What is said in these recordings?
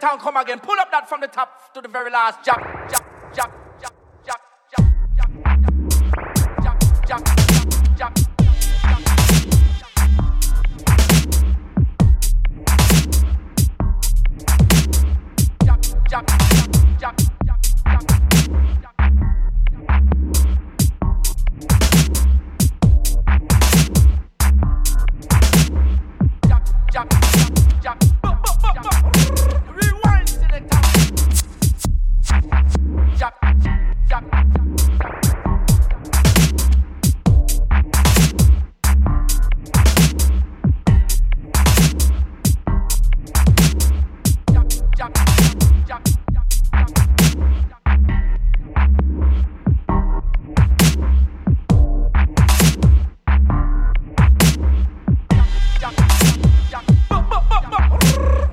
And come again. Pull up that from the top to the very last. Jump, jump,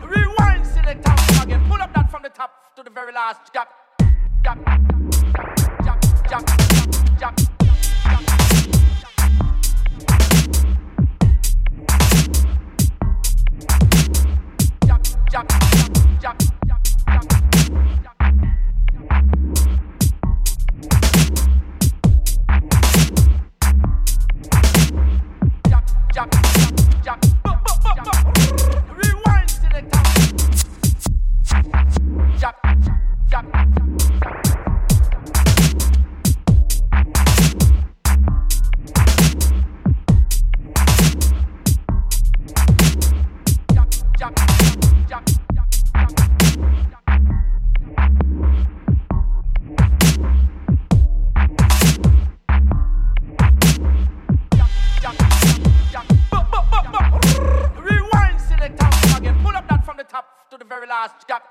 Rewind, select and come again. Pull up that from the top to the very last. Jump, jump, Jump, jump, jump. Rewind, select again. Pull up that from the top to the very last. Jump,